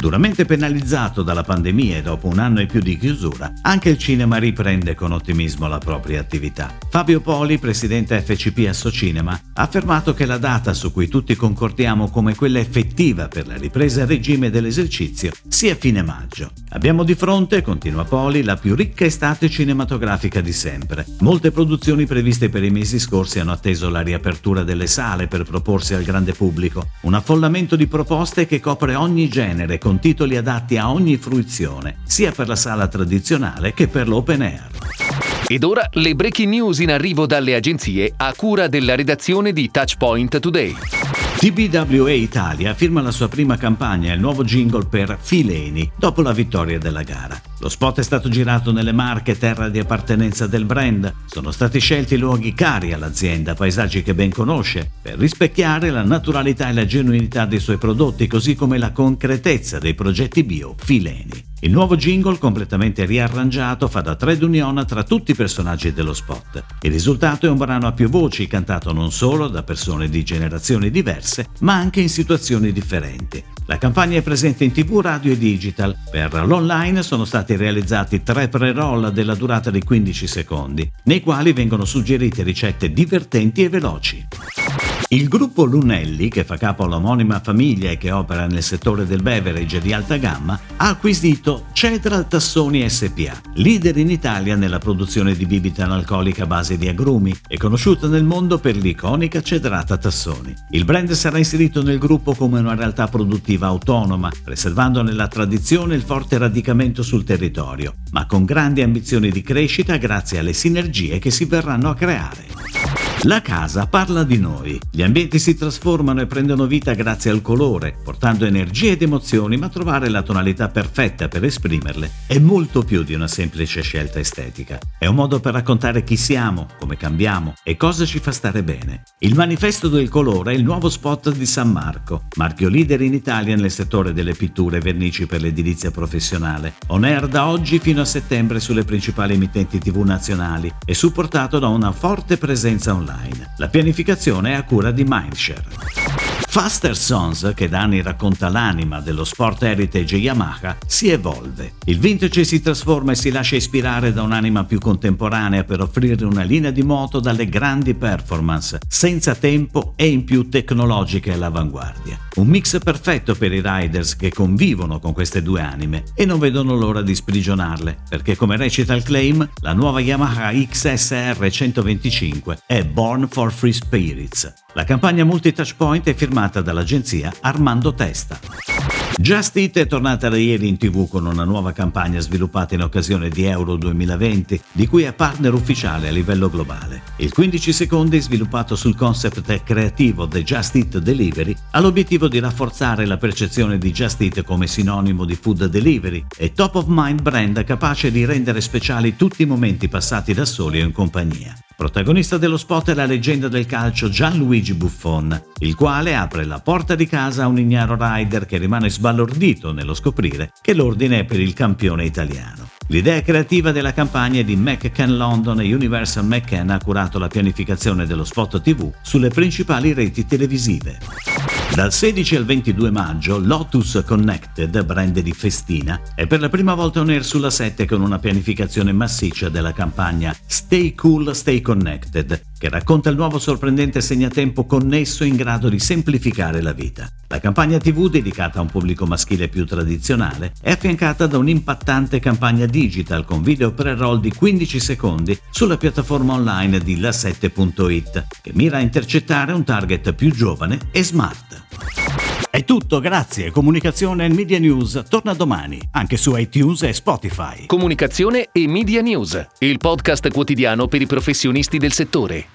Duramente penalizzato dalla pandemia e dopo un anno e più di chiusura, anche il cinema riprende con ottimismo la propria attività. Fabio Poli, presidente FCP Associnema, ha affermato che la data su cui tutti concordiamo come quella effettiva per la ripresa a regime dell'esercizio sia fine maggio. Abbiamo di fronte, continua Poli, la più ricca estate cinematografica di sempre. Molte produzioni previste per i mesi scorsi hanno atteso la riapertura delle sale per proporsi al grande pubblico. Un affollamento di proposte che copre ogni genere con titoli adatti a ogni fruizione, sia per la sala tradizionale che per l'open air. Ed ora le breaking news in arrivo dalle agenzie a cura della redazione di Touchpoint Today. TBWA Italia firma la sua prima campagna e il nuovo jingle per Fileni dopo la vittoria della gara. Lo spot è stato girato nelle Marche, terra di appartenenza del brand. Sono stati scelti luoghi cari all'azienda, paesaggi che ben conosce, per rispecchiare la naturalità e la genuinità dei suoi prodotti, così come la concretezza dei progetti bio Fileni. Il nuovo jingle, completamente riarrangiato, fa da trade union tra tutti i personaggi dello spot. Il risultato è un brano a più voci, cantato non solo da persone di generazioni diverse, ma anche in situazioni differenti. La campagna è presente in tv, radio e digital. Per l'online sono stati realizzati tre pre-roll della durata di 15 secondi, nei quali vengono suggerite ricette divertenti e veloci. Il gruppo Lunelli, che fa capo all'omonima famiglia e che opera nel settore del beverage di alta gamma, ha acquisito Cedral Tassoni SPA, leader in Italia nella produzione di bibita analcolica a base di agrumi e conosciuta nel mondo per l'iconica cedrata Tassoni. Il brand sarà inserito nel gruppo come una realtà produttiva autonoma, preservando nella tradizione il forte radicamento sul territorio, ma con grandi ambizioni di crescita grazie alle sinergie che si verranno a creare. La casa parla di noi. Gli ambienti si trasformano e prendono vita grazie al colore, portando energie ed emozioni, ma trovare la tonalità perfetta per esprimerle è molto più di una semplice scelta estetica. È un modo per raccontare chi siamo, come cambiamo e cosa ci fa stare bene. Il manifesto del colore è il nuovo spot di San Marco, marchio leader in Italia nel settore delle pitture e vernici per l'edilizia professionale. On air da oggi fino a settembre sulle principali emittenti TV nazionali e supportato da una forte presenza online online. La pianificazione è a cura di Mindshare. Faster Sons, che da anni racconta l'anima dello sport heritage Yamaha, si evolve. Il vintage si trasforma e si lascia ispirare da un'anima più contemporanea per offrire una linea di moto dalle grandi performance, senza tempo e in più tecnologiche all'avanguardia. Un mix perfetto per i riders che convivono con queste due anime e non vedono l'ora di sprigionarle, perché come recita il claim, la nuova Yamaha XSR 125 è Born for Free Spirits. La campagna multi-touchpoint è firmata dall'agenzia Armando Testa. Just Eat è tornata da ieri in tv con una nuova campagna sviluppata in occasione di Euro 2020, di cui è partner ufficiale a livello globale. Il 15 secondi, sviluppato sul concept creativo The Just Eat Delivery, ha l'obiettivo di rafforzare la percezione di Just Eat come sinonimo di food delivery e top of mind brand capace di rendere speciali tutti i momenti passati da soli o in compagnia. Protagonista dello spot è la leggenda del calcio Gianluigi Buffon, il quale apre la porta di casa a un ignaro rider che rimane sbalordito nello scoprire che l'ordine è per il campione italiano. L'idea creativa della campagna è di McCann London e Universal McCann ha curato la pianificazione dello spot TV sulle principali reti televisive. Dal 16 al 22 maggio Lotus Connected, brand di Festina, è per la prima volta on air sulla 7 con una pianificazione massiccia della campagna Stay Cool, Stay Connected, che racconta il nuovo sorprendente segnatempo connesso in grado di semplificare la vita. La campagna TV, dedicata a un pubblico maschile più tradizionale, è affiancata da un'impattante campagna digital con video pre-roll di 15 secondi sulla piattaforma online di la7.it, che mira a intercettare un target più giovane e smart. È tutto, grazie. Comunicazione e Media News torna domani, anche su iTunes e Spotify. Comunicazione e Media News, il podcast quotidiano per i professionisti del settore.